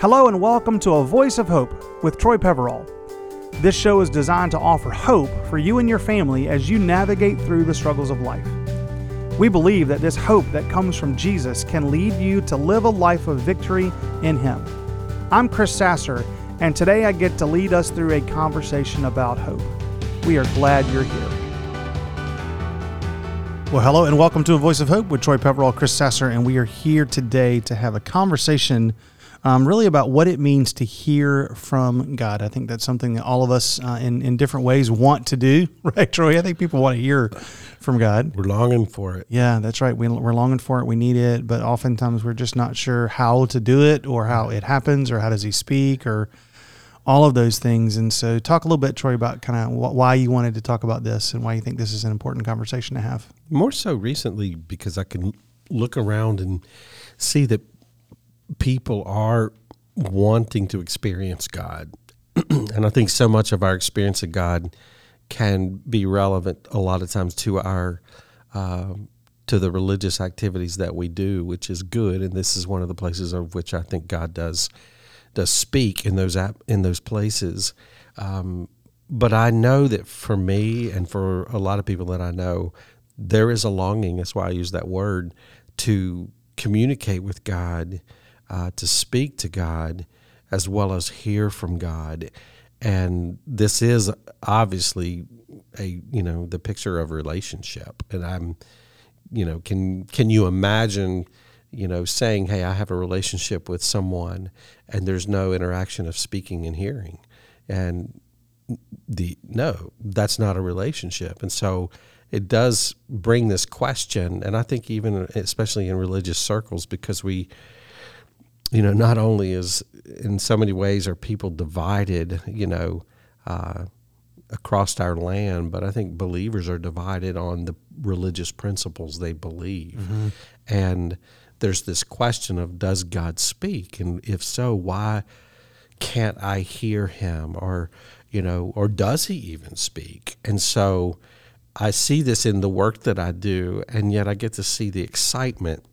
Hello and welcome to A Voice of Hope with Troy Peverall. This show is designed to offer hope for you and your family as you navigate through the struggles of life. We believe that this hope that comes from Jesus can lead you to live a life of victory in Him. I'm Chris Sasser, and today I get to lead us through a conversation about hope. We are glad you're here. Well, hello and welcome to A Voice of Hope with Troy Peverall, Chris Sasser, and we are here today to have a conversation um, really about what it means to hear from God. I think that's something that all of us uh, in, in different ways want to do, right, Troy? I think people want to hear from God. We're longing for it. Yeah, that's right. We, we're longing for it. We need it, but oftentimes we're just not sure how to do it or how it happens or how does He speak or all of those things. And so, talk a little bit, Troy, about kind of why you wanted to talk about this and why you think this is an important conversation to have. More so recently because I can look around and see that people are wanting to experience God. and I think so much of our experience of God can be relevant a lot of times to our uh, to the religious activities that we do, which is good. And this is one of the places of which I think God does does speak in those in those places. Um, but I know that for me and for a lot of people that I know, there is a longing. That's why I use that word to communicate with God, uh, to speak to God, as well as hear from God. And this is obviously a you know the picture of relationship. And I'm, you know, can can you imagine? you know, saying, "Hey, I have a relationship with someone," and there's no interaction of speaking and hearing, and the no, that's not a relationship, and so it does bring this question, and I think even especially in religious circles, because we, you know, not only is in so many ways are people divided, you know. Uh, across our land, but I think believers are divided on the religious principles they believe. Mm-hmm. And there's this question of does God speak? And if so, why can't I hear him? Or, you know, or does he even speak? And so I see this in the work that I do, and yet I get to see the excitement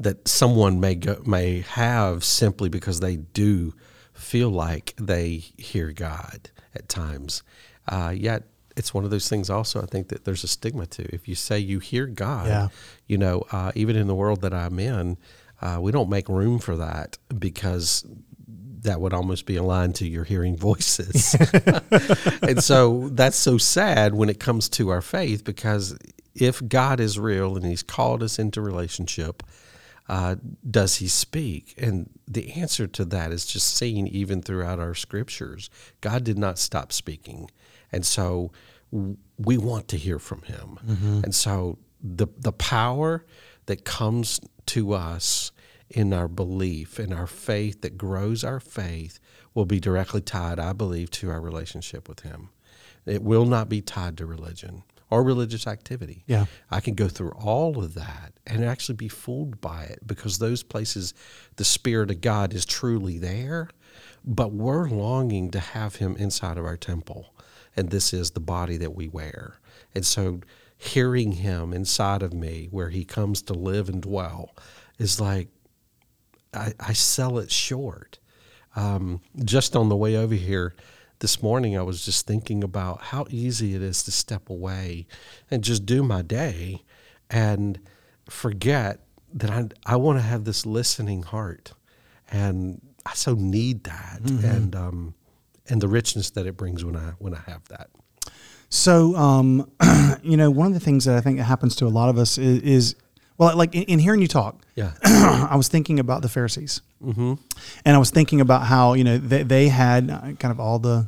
that someone may go, may have simply because they do feel like they hear God at times. Uh, yet it's one of those things also I think that there's a stigma to. If you say you hear God, yeah. you know, uh, even in the world that I'm in, uh, we don't make room for that because that would almost be aligned to your hearing voices. and so that's so sad when it comes to our faith because if God is real and He's called us into relationship, uh, does He speak? And the answer to that is just seen even throughout our scriptures. God did not stop speaking. And so we want to hear from him. Mm-hmm. And so the the power that comes to us in our belief, in our faith that grows our faith will be directly tied, I believe, to our relationship with him. It will not be tied to religion or religious activity. Yeah. I can go through all of that and actually be fooled by it because those places the spirit of God is truly there, but we're longing to have him inside of our temple and this is the body that we wear. And so hearing him inside of me where he comes to live and dwell is like I, I sell it short. Um, just on the way over here this morning, I was just thinking about how easy it is to step away and just do my day and forget that I, I want to have this listening heart. And I so need that. Mm-hmm. And um, and the richness that it brings when I when I have that. So, um, you know, one of the things that I think happens to a lot of us is, is well, like in, in, hearing you talk, yeah, I was thinking about the Pharisees, mm-hmm. and I was thinking about how you know they, they had uh, kind of all the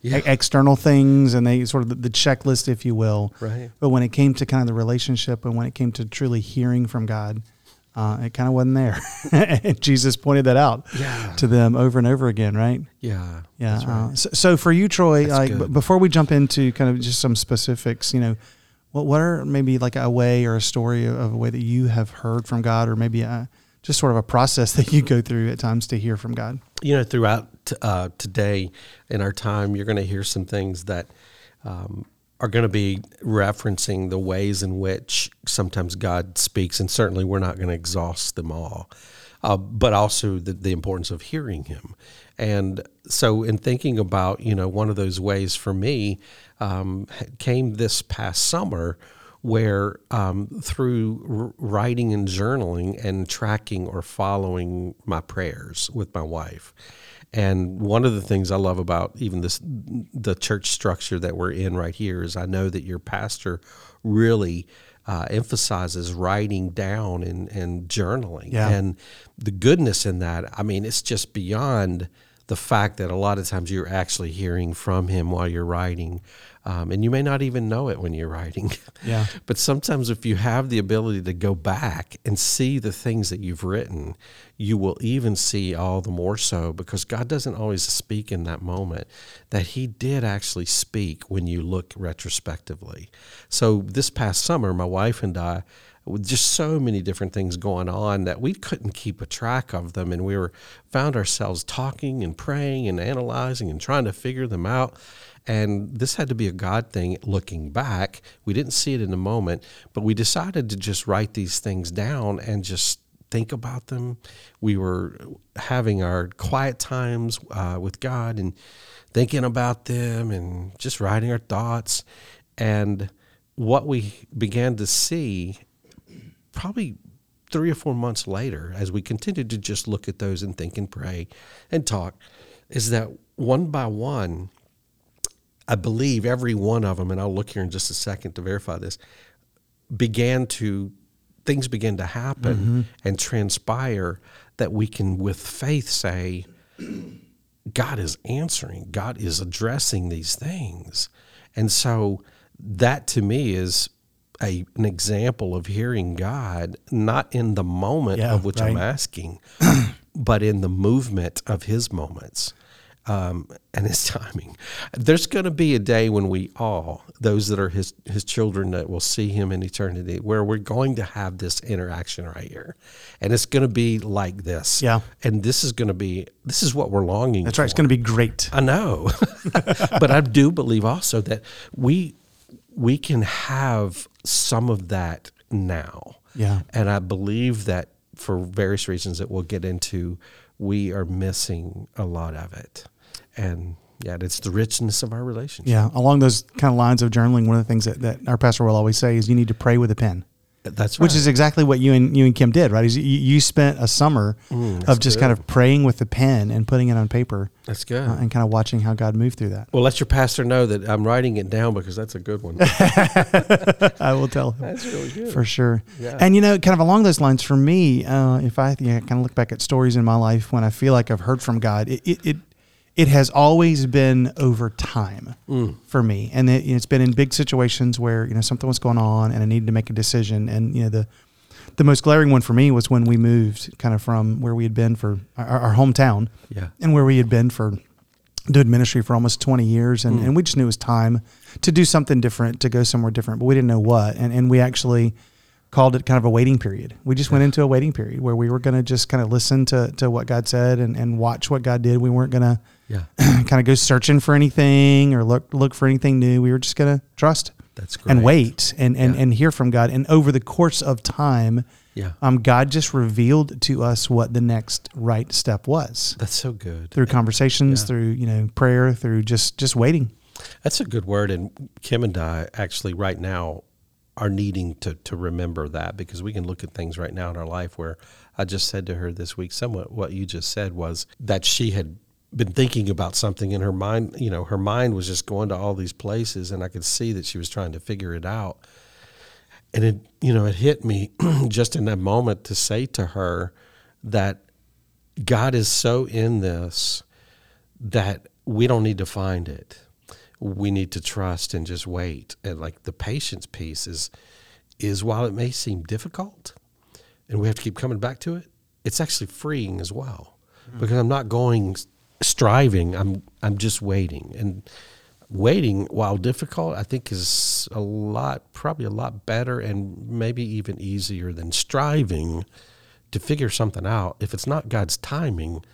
yeah. external things and they sort of the, the, checklist, if you will, right. But when it came to kind of the relationship and when it came to truly hearing from God, uh, it kind of wasn't there. and Jesus pointed that out yeah. to them over and over again, right? Yeah. Yeah. Right. Uh, so, so, for you, Troy, like b- before we jump into kind of just some specifics, you know, what what are maybe like a way or a story of a way that you have heard from God, or maybe a, just sort of a process that you go through at times to hear from God? You know, throughout uh, today in our time, you're going to hear some things that um, are going to be referencing the ways in which sometimes God speaks, and certainly we're not going to exhaust them all, uh, but also the, the importance of hearing Him. And so, in thinking about, you know, one of those ways for me um, came this past summer where um, through writing and journaling and tracking or following my prayers with my wife and one of the things I love about even this the church structure that we're in right here is I know that your pastor really uh, emphasizes writing down and, and journaling Yeah. and the goodness in that. I mean, it's just beyond the fact that a lot of times you're actually hearing from him while you're writing, um, and you may not even know it when you're writing. Yeah. But sometimes, if you have the ability to go back and see the things that you've written, you will even see all the more so because God doesn't always speak in that moment, that He did actually speak when you look retrospectively. So, this past summer, my wife and I, with just so many different things going on that we couldn't keep a track of them and we were found ourselves talking and praying and analyzing and trying to figure them out and this had to be a God thing looking back. We didn't see it in the moment, but we decided to just write these things down and just think about them. We were having our quiet times uh, with God and thinking about them and just writing our thoughts. And what we began to see probably three or four months later, as we continued to just look at those and think and pray and talk, is that one by one, I believe every one of them, and I'll look here in just a second to verify this, began to things began to happen mm-hmm. and transpire that we can with faith say God is answering, God is addressing these things. And so that to me is a, an example of hearing God, not in the moment Yeah, of which I'm asking, but in the movement of his moments um, and his timing. There's going to be a day when we all, those that are his his children, that will see him in eternity, where we're going to have this interaction right here, and it's going to be like this. Yeah. and this is going to be this is what we're longing. For. That's for. right. It's going to be great. I know, but I do believe also that we we can have some of that now. Yeah. And I believe that for various reasons that we'll get into, we are missing a lot of it. And yeah, it's the richness of our relationship. Yeah. Along those kind of lines of journaling, one of the things that, that our pastor will always say is you need to pray with a pen. That's right. which is exactly what you and you and Kim did, right? Is you, you spent a summer Mm, of just kind of praying with the pen and putting it on paper that's good. uh, and kind of watching how God moved through that. well, let your pastor know that I'm writing it down because that's a good one. I will tell him that's really good. for sure. Yeah. And you know, kind of along those lines, for me, uh, if I you know, kind of look back at stories in my life when I feel like I've heard from God, it it it, it has always been over time Mm. for me, and it, it's been in big situations where you know something was going on and I needed to make a decision, and you know the the most glaring one for me was when we moved kind of from where we had been for our, our hometown Yeah. and where we had been for doing ministry for almost 20 years. And, and we just knew it was time to do something different to go somewhere different but we didn't know what. And, and we actually called it kind of a waiting period we just went into a waiting period where we were going to just kind of listen to, to what god said and, and watch what god did we weren't going to Yeah. kind of go searching for anything or look look for anything new we were just going to trust That's great. and wait and, and, Yeah. and hear from god and over the course of time Yeah. um, god just revealed to us what the next right step was That's so good. through conversations, Yeah. through you know prayer, through just just waiting. That's a good word. And Kim and I actually right now are needing to, to remember that because we can look at things right now in our life where I just said to her this week, somewhat what you just said was that she had been thinking about something in her mind, you know, her mind was just going to all these places and I could see that she was trying to figure it out. And it, you know, it hit me just in that moment to say to her that God is so in this that we don't need to find it. We need to trust and just wait. And like the patience piece is is while it may seem difficult and we have to keep coming back to it, it's actually freeing as well. Mm-hmm. Because I'm not going striving, I'm I'm just waiting. And waiting while difficult, I think is a lot probably a lot better and maybe even easier than striving to figure something out. If it's not God's timing,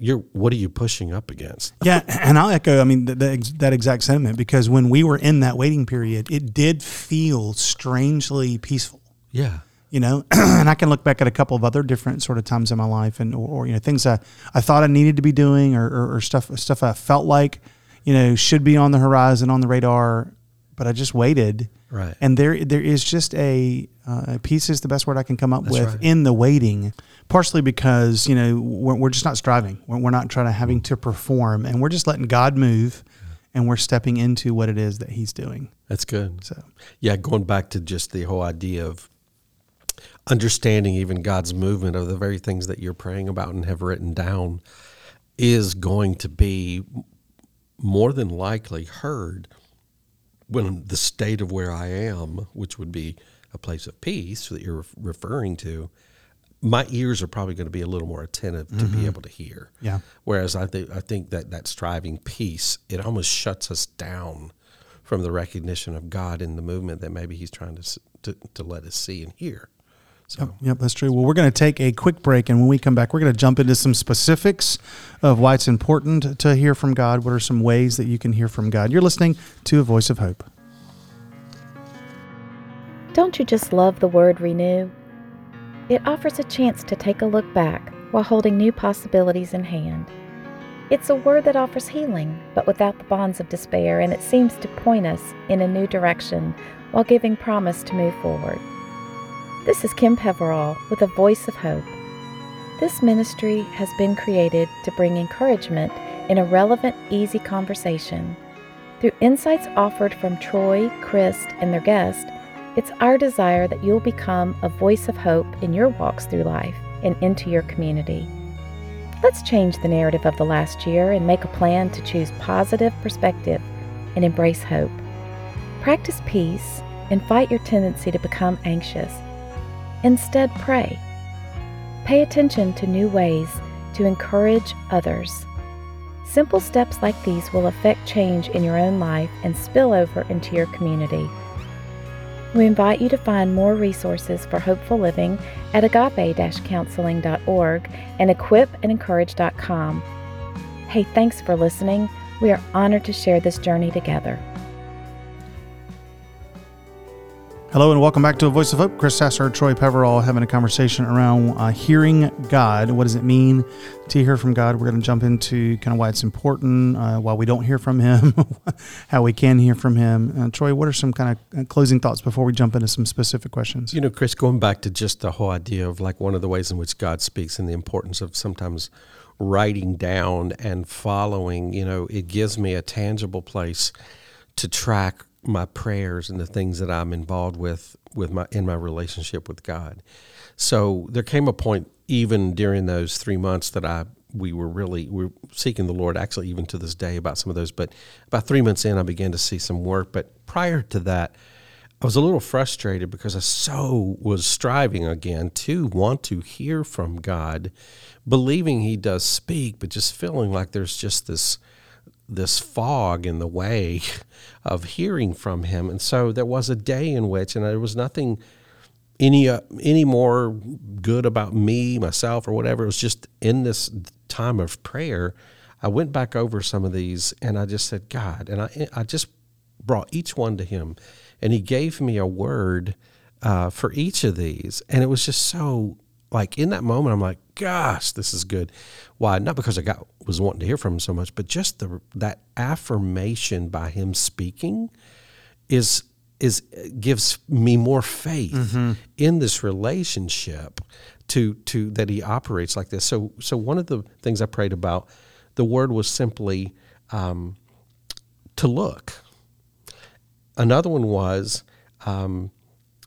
you're what are you pushing up against? Yeah, and I'll echo. I mean, the, the, that exact sentiment because when we were in that waiting period, it did feel strangely peaceful. Yeah. You know, and I can look back at a couple of other different sort of times in my life, and or, or you know things I, I thought I needed to be doing, or, or, or stuff stuff I felt like you know should be on the horizon on the radar, but I just waited. Right. And there there is just a uh, peace is the best word I can come up That's with right. in the waiting. Partially because you know we're, we're just not striving. We're, we're not trying to having to perform, and we're just letting God move, and we're stepping into what it is that He's doing. That's good. So Yeah, going back to just the whole idea of understanding even God's movement of the very things that you're praying about and have written down is going to be more than likely heard when the state of where I am, which would be a place of peace that you're referring to, my ears are probably going to be a little more attentive to be mm-hmm. able to hear. Yeah. Whereas I think I think that that striving peace it almost shuts us down from the recognition of God in the movement that maybe He's trying to to, to let us see and hear. So Yep, that's true. Well, we're going to take a quick break, and when we come back, we're going to jump into some specifics of why it's important to hear from God. What are some ways that you can hear from God? You're listening to A Voice of Hope. Don't you just love the word renew? It offers a chance to take a look back while holding new possibilities in hand. It's a word that offers healing, but without the bonds of despair, and it seems to point us in a new direction while giving promise to move forward. This is Kim Peverall with a voice of hope. This ministry has been created to bring encouragement in a relevant, easy conversation. Through insights offered from Troy, Chris, and their guest, it's our desire that you'll become a voice of hope in your walks through life and into your community. Let's change the narrative of the last year and make a plan to choose positive perspective and embrace hope. Practice peace and fight your tendency to become anxious. Instead, pray. Pay attention to new ways to encourage others. Simple steps like these will affect change in your own life and spill over into your community. We invite you to find more resources for hopeful living at agape-counseling.org and equipandencourage.com. Hey, thanks for listening. We are honored to share this journey together. Hello and welcome back to A Voice of Hope. Chris Sasser, Troy Peverall having a conversation around uh, hearing God. What does it mean to hear from God? We're going to jump into kind of why it's important, uh, why we don't hear from Him, how we can hear from Him. Uh, Troy, what are some kind of uh, closing thoughts before we jump into some specific questions? You know, Chris, going back to just the whole idea of like one of the ways in which God speaks and the importance of sometimes writing down and following, you know, it gives me a tangible place to track my prayers and the things that I'm involved with with my in my relationship with God. So there came a point even during those 3 months that I we were really we were seeking the Lord actually even to this day about some of those but about 3 months in I began to see some work but prior to that I was a little frustrated because I so was striving again to want to hear from God, believing He does speak, but just feeling like there's just this this fog in the way of hearing from Him. And so there was a day in which, and there was nothing any uh, any more good about me, myself, or whatever. It was just in this time of prayer. I went back over some of these, and I just said, God, and I I just brought each one to Him, and He gave me a word uh, for each of these, and it was just so like in that moment, I'm like, gosh, this is good. Why? Not because I got was wanting to hear from Him so much, but just the that affirmation by Him speaking is is gives me more faith in this relationship to to that he operates like this. So so one of the things I prayed about, the word was simply um, to look. Another one was um,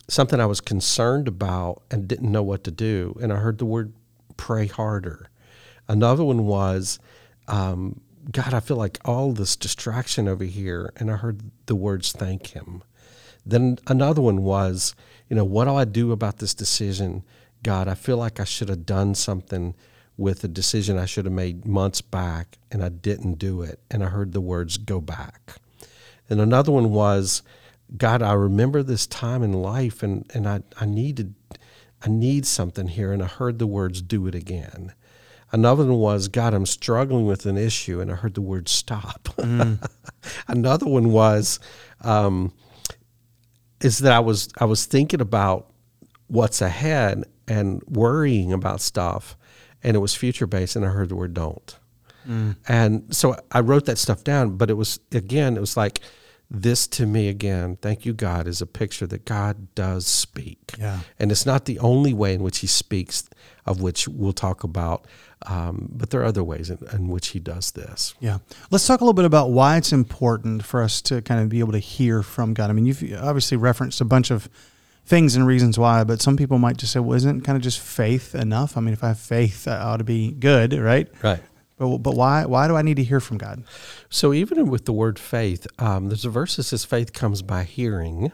something I was concerned about and didn't know what to do, and I heard the word pray harder. Another one was um, God, I feel like all this distraction over here, and I heard the words thank Him. Then another one was, you know, what do I do about this decision? God, I feel like I should have done something with a decision I should have made months back, and I didn't do it. And I heard the words go back. And another one was, God, I remember this time in life, and, and I, I needed I need something here, and I heard the words do it again. Another one was, God, I'm struggling with an issue, and I heard the word stop. Another one was, um, is that I was I was thinking about what's ahead and worrying about stuff, and it was future based, and I heard the word don't. And so I wrote that stuff down, but it was again, it was like this to me again. Thank you, God, is a picture that God does speak, Yeah. and it's not the only way in which He speaks, of which we'll talk about, um, but there are other ways in, in which He does this. Yeah. Let's talk a little bit about why it's important for us to kind of be able to hear from God. I mean, you've obviously referenced a bunch of things and reasons why, but some people might just say, well, isn't kind of just faith enough? I mean, if I have faith, I ought to be good, right? Right. But, but why, why do I need to hear from God? So even with the word faith, um, there's a verse that says faith comes by hearing.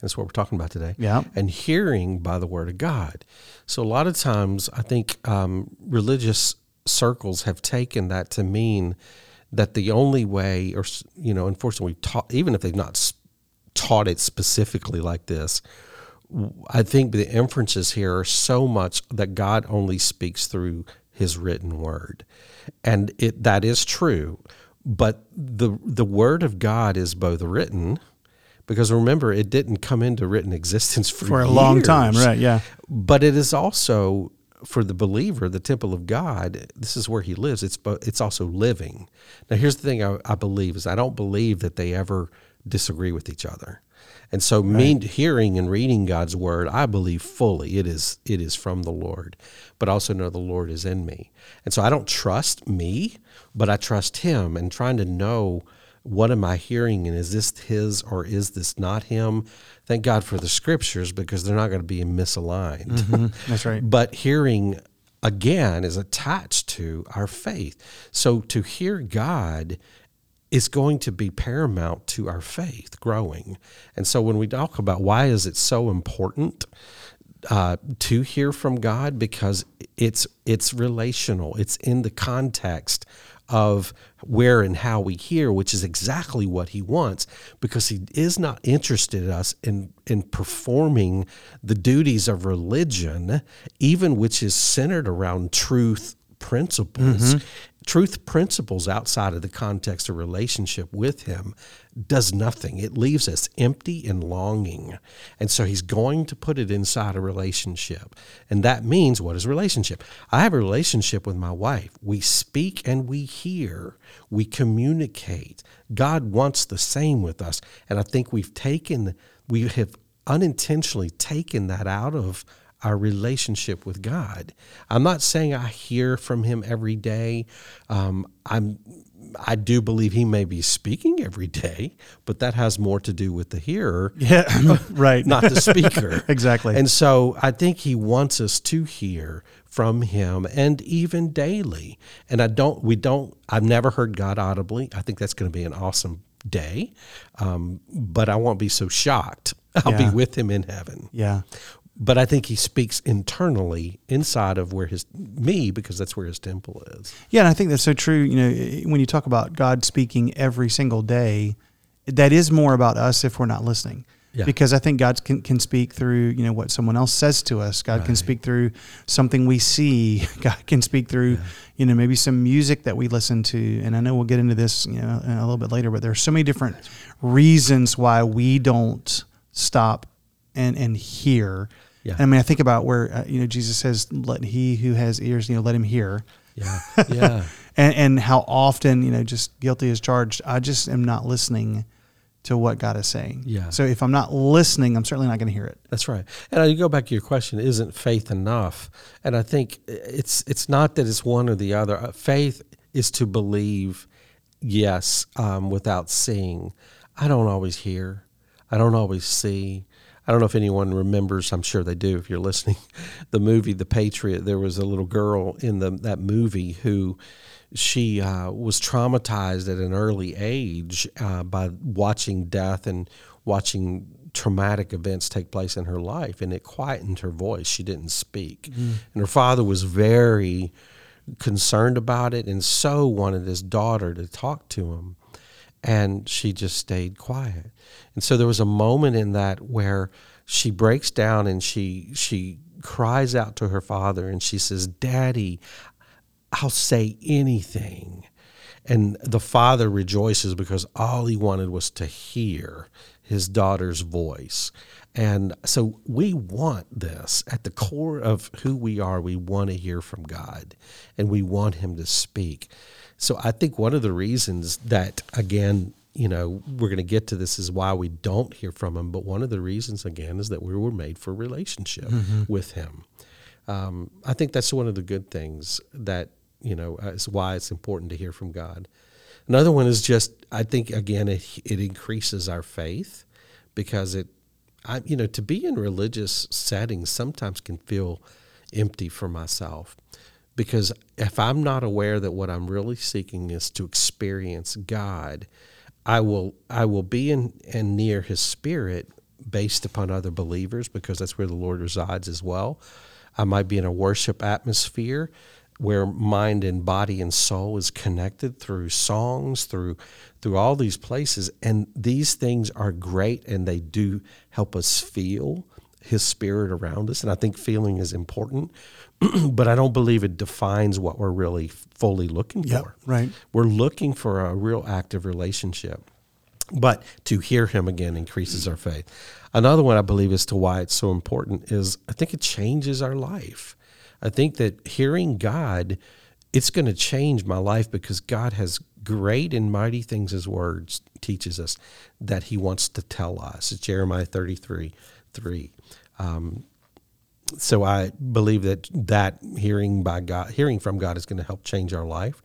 That's what we're talking about today. Yeah. And hearing by the word of God. So a lot of times, I think um, religious circles have taken that to mean that the only way, or you know, unfortunately, taught even if they've not taught it specifically like this. I think the inferences here are so much that God only speaks through His written word, and it that is true. But the the word of God is both written, because remember, it didn't come into written existence for, For a long time, right? Yeah. But it is also for the believer, the temple of God. This is where He lives. It's it's also living. Now, here's the thing: I, I believe is I don't believe that they ever disagree with each other. And so, me hearing and reading God's word, I believe fully it is it is from the Lord, but also know the Lord is in me. And so, I don't trust me, but I trust Him. And trying to know what am I hearing, and is this His or is this not Him? Thank God for the Scriptures because they're not going to be misaligned. Mm-hmm. That's right. But hearing again is attached to our faith. So to hear God is going to be paramount to our faith growing. And so when we talk about why is it so important uh, to hear from God, because it's it's relational. It's in the context of where and how we hear, which is exactly what he wants, because he is not interested in us in in performing the duties of religion, even which is centered around truth principles. Truth principles outside of the context of relationship with him does nothing. It leaves us empty and longing. And so he's going to put it inside a relationship. And that means what is relationship? I have a relationship with my wife. We speak and we hear, we communicate. God wants the same with us. And I think we've taken, we have unintentionally taken that out of our relationship with God. I'm not saying I hear from Him every day. Um, I'm, I do believe He may be speaking every day, but that has more to do with the hearer, Yeah. right. not the speaker. Exactly. And so I think He wants us to hear from Him, and even daily. And I don't, we don't. I've never heard God audibly. I think that's going to be an awesome day, um, but I won't be so shocked. I'll Yeah. be with Him in heaven yeah. But I think he speaks internally inside of where his me because that's where his temple is. Yeah, and I think that's so true. You know, when you talk about God speaking every single day, that is more about us if we're not listening. Yeah. Because I think God can, can speak through, you know, what someone else says to us. God can speak through something we see. God can speak through, you know, maybe some music that we listen to. And I know we'll get into this, you know, a little bit later, but there are so many different reasons why we don't stop and, and hear. Yeah. I mean, I think about where, uh, you know, Jesus says, let he who has ears, you know, let him hear Yeah, yeah, and and how often you know just guilty as charged i just am not listening to what god is saying Yeah. so if i'm not listening i'm certainly not going to hear it that's right. And I go back to your question: Isn't faith enough? And I think it's it's not that it's one or the other. Uh, Faith is to believe, yes, um, without seeing. I don't always hear. I don't always see. I don't know if anyone remembers. I'm sure they do. If you're listening, the movie The Patriot. There was a little girl in the that movie who she uh, was traumatized at an early age uh, by watching death and watching traumatic events take place in her life, and it quietened her voice. She didn't speak, and her father was very concerned about it, and so wanted his daughter to talk to him and she just stayed quiet. And so there was a moment in that where she breaks down and she she cries out to her father and she says, "Daddy, I'll say anything. And the father rejoices because all he wanted was to hear his daughter's voice. And so we want this at the core of who we are. We want to hear from God and we want Him to speak. So I think one of the reasons that, again, you know, we're going to get to this is why we don't hear from Him. But one of the reasons, again, is that we were made for relationship mm-hmm. with Him. Um, I think that's one of the good things that, you know, is why it's important to hear from God. Another one is just, I think, again, it, it increases our faith because it I, you know, to be in religious settings sometimes can feel empty for myself because if I'm not aware that what I'm really seeking is to experience God, I will I will be in and near His Spirit based upon other believers because that's where the Lord resides as well. I might be in a worship atmosphere where mind and body and soul is connected through songs, through through all these places. And these things are great and they do help us feel his spirit around us. And I think feeling is important, but I don't believe it defines what we're really fully looking yep, for. Right. We're looking for a real active relationship. But to hear him again increases our faith. Another one I believe as to why it's so important is I think it changes our life. I think that hearing God, it's going to change my life because God has great and mighty things his words teaches us that he wants to tell us. It's Jeremiah 33 3. Um, so I believe that that hearing by God, hearing from God, is going to help change our life,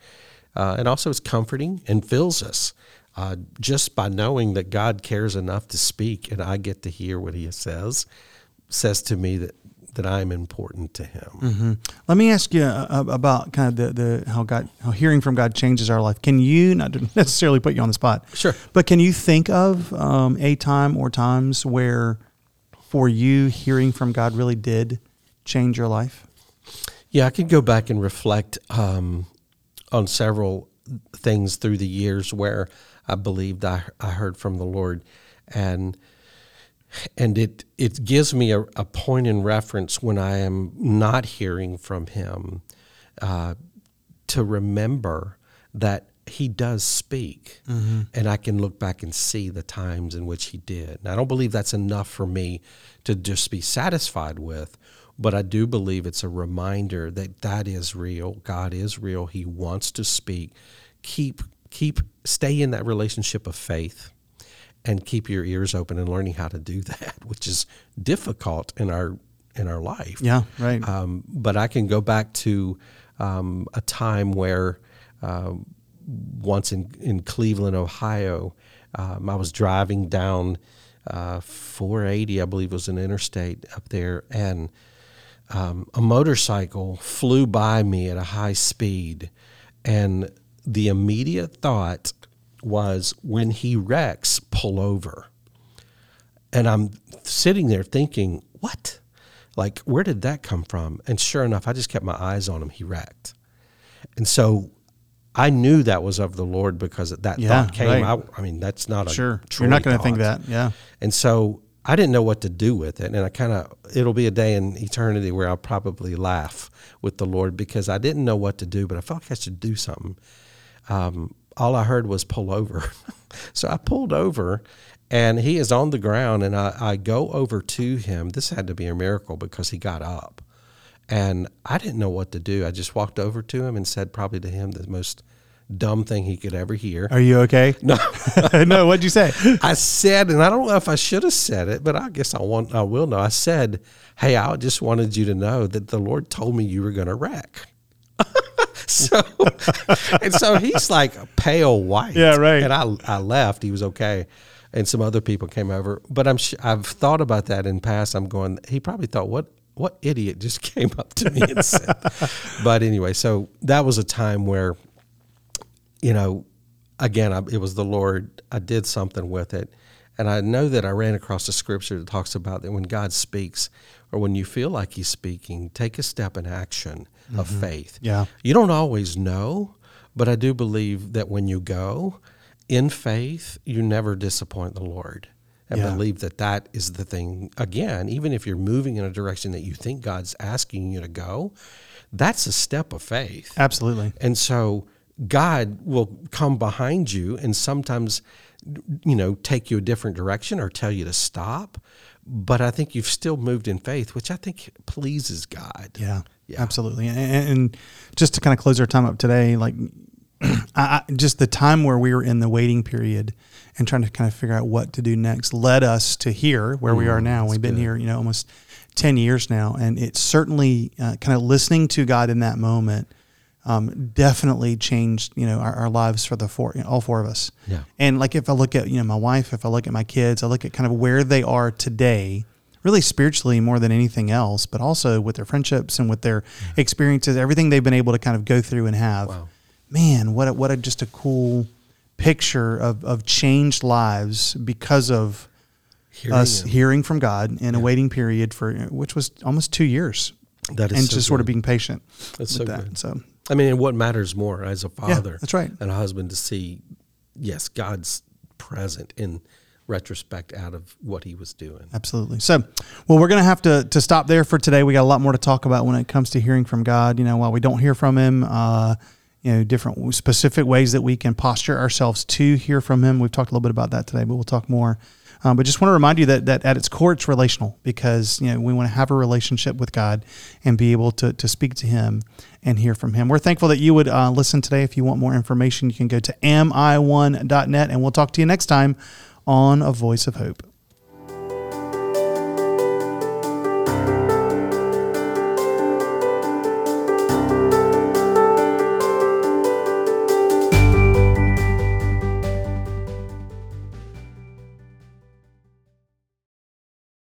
uh, and also it's comforting and fills us uh, just by knowing that God cares enough to speak, and I get to hear what He says. Says to me that that I'm important to Him. Mm-hmm. Let me ask you uh, about kind of the, the how God how hearing from God changes our life. Can you not necessarily put you on the spot? Sure, but can you think of um, a time or times where for you hearing from God really did change your life? Yeah, I can go back and reflect um, on several things through the years where I believed I, I heard from the Lord, and and it it gives me a, a point in reference when I am not hearing from him uh, to remember that he does speak, mm-hmm. and I can look back and see the times in which he did. And I don't believe that's enough for me to just be satisfied with, but I do believe it's a reminder that that is real. God is real. He wants to speak. Keep keep stay in that relationship of faith and keep your ears open and learning how to do that, which is difficult in our in our life. Yeah, right. Um, but I can go back to um, a time where uh, once in in Cleveland, Ohio, um, I was driving down uh, 480, I believe was an interstate up there, and um, a motorcycle flew by me at a high speed, and the immediate thought was when he wrecks, pull over. And I'm sitting there thinking, what? Like, where did that come from? And sure enough, I just kept my eyes on him. He wrecked. And so I knew that was of the Lord because that yeah, thought came. Right. I, I, mean, that's not a sure. You're not going to think that, yeah. And so I didn't know what to do with it, and I kind of it'll be a day in eternity where I'll probably laugh with the Lord because I didn't know what to do, but I felt like I should do something. Um, all I heard was pull over. so I pulled over and he is on the ground and I, I go over to him. This had to be a miracle because he got up. And I didn't know what to do. I just walked over to him and said probably to him the most dumb thing he could ever hear. Are you okay? No. no, what'd you say? I said, and I don't know if I should have said it, but I guess I want I will know. I said, Hey, I just wanted you to know that the Lord told me you were gonna wreck. so and so he's like pale white. Yeah, right. And I I left. He was okay, and some other people came over. But I'm I've thought about that in past. I'm going. He probably thought what what idiot just came up to me and said. but anyway, so that was a time where, you know, again, I, it was the Lord. I did something with it. And I know that I ran across a scripture that talks about that when God speaks, or when you feel like He's speaking, take a step in action mm-hmm. of faith. Yeah. You don't always know, but I do believe that when you go in faith, you never disappoint the Lord. And yeah. believe that that is the thing. Again, even if you're moving in a direction that you think God's asking you to go, that's a step of faith. Absolutely. And so God will come behind you and sometimes, you know, take you a different direction or tell you to stop. But I think you've still moved in faith, which I think pleases God. Yeah, Yeah. absolutely. And, and just to kind of close our time up today, like I, just the time where we were in the waiting period and trying to kind of figure out what to do next led us to here where we are now. We've been here, you know, almost 10 years now. And it's certainly uh, kind of listening to God in that moment um, definitely changed, you know, our, our lives for the four, you know, all four of us. Yeah. And like if I look at, you know, my wife, if I look at my kids, I look at kind of where they are today, really spiritually more than anything else, but also with their friendships and with their experiences, everything they've been able to kind of go through and have. Wow. Man, what a, what a just a cool picture of, of changed lives because of Hearing us Him. hearing from God in a waiting period for which was almost two years, That is and so just sort of being patient That's with so that. good. So I mean, and what matters more as a father that's right. and a husband to see, yes, God's present in retrospect out of what he was doing. Absolutely. So, well, we're going to have to to stop there for today. We got a lot more to talk about when it comes to hearing from God. You know, while we don't hear from Him, uh, you know, different specific ways that we can posture ourselves to hear from Him. We've talked a little bit about that today, but we'll talk more. Um, but just want to remind you that that at its core, it's relational because you know we want to have a relationship with God and be able to to speak to Him and hear from Him. We're thankful that you would uh, listen today. If you want more information, you can go to mi1.net, and we'll talk to you next time on A Voice of Hope.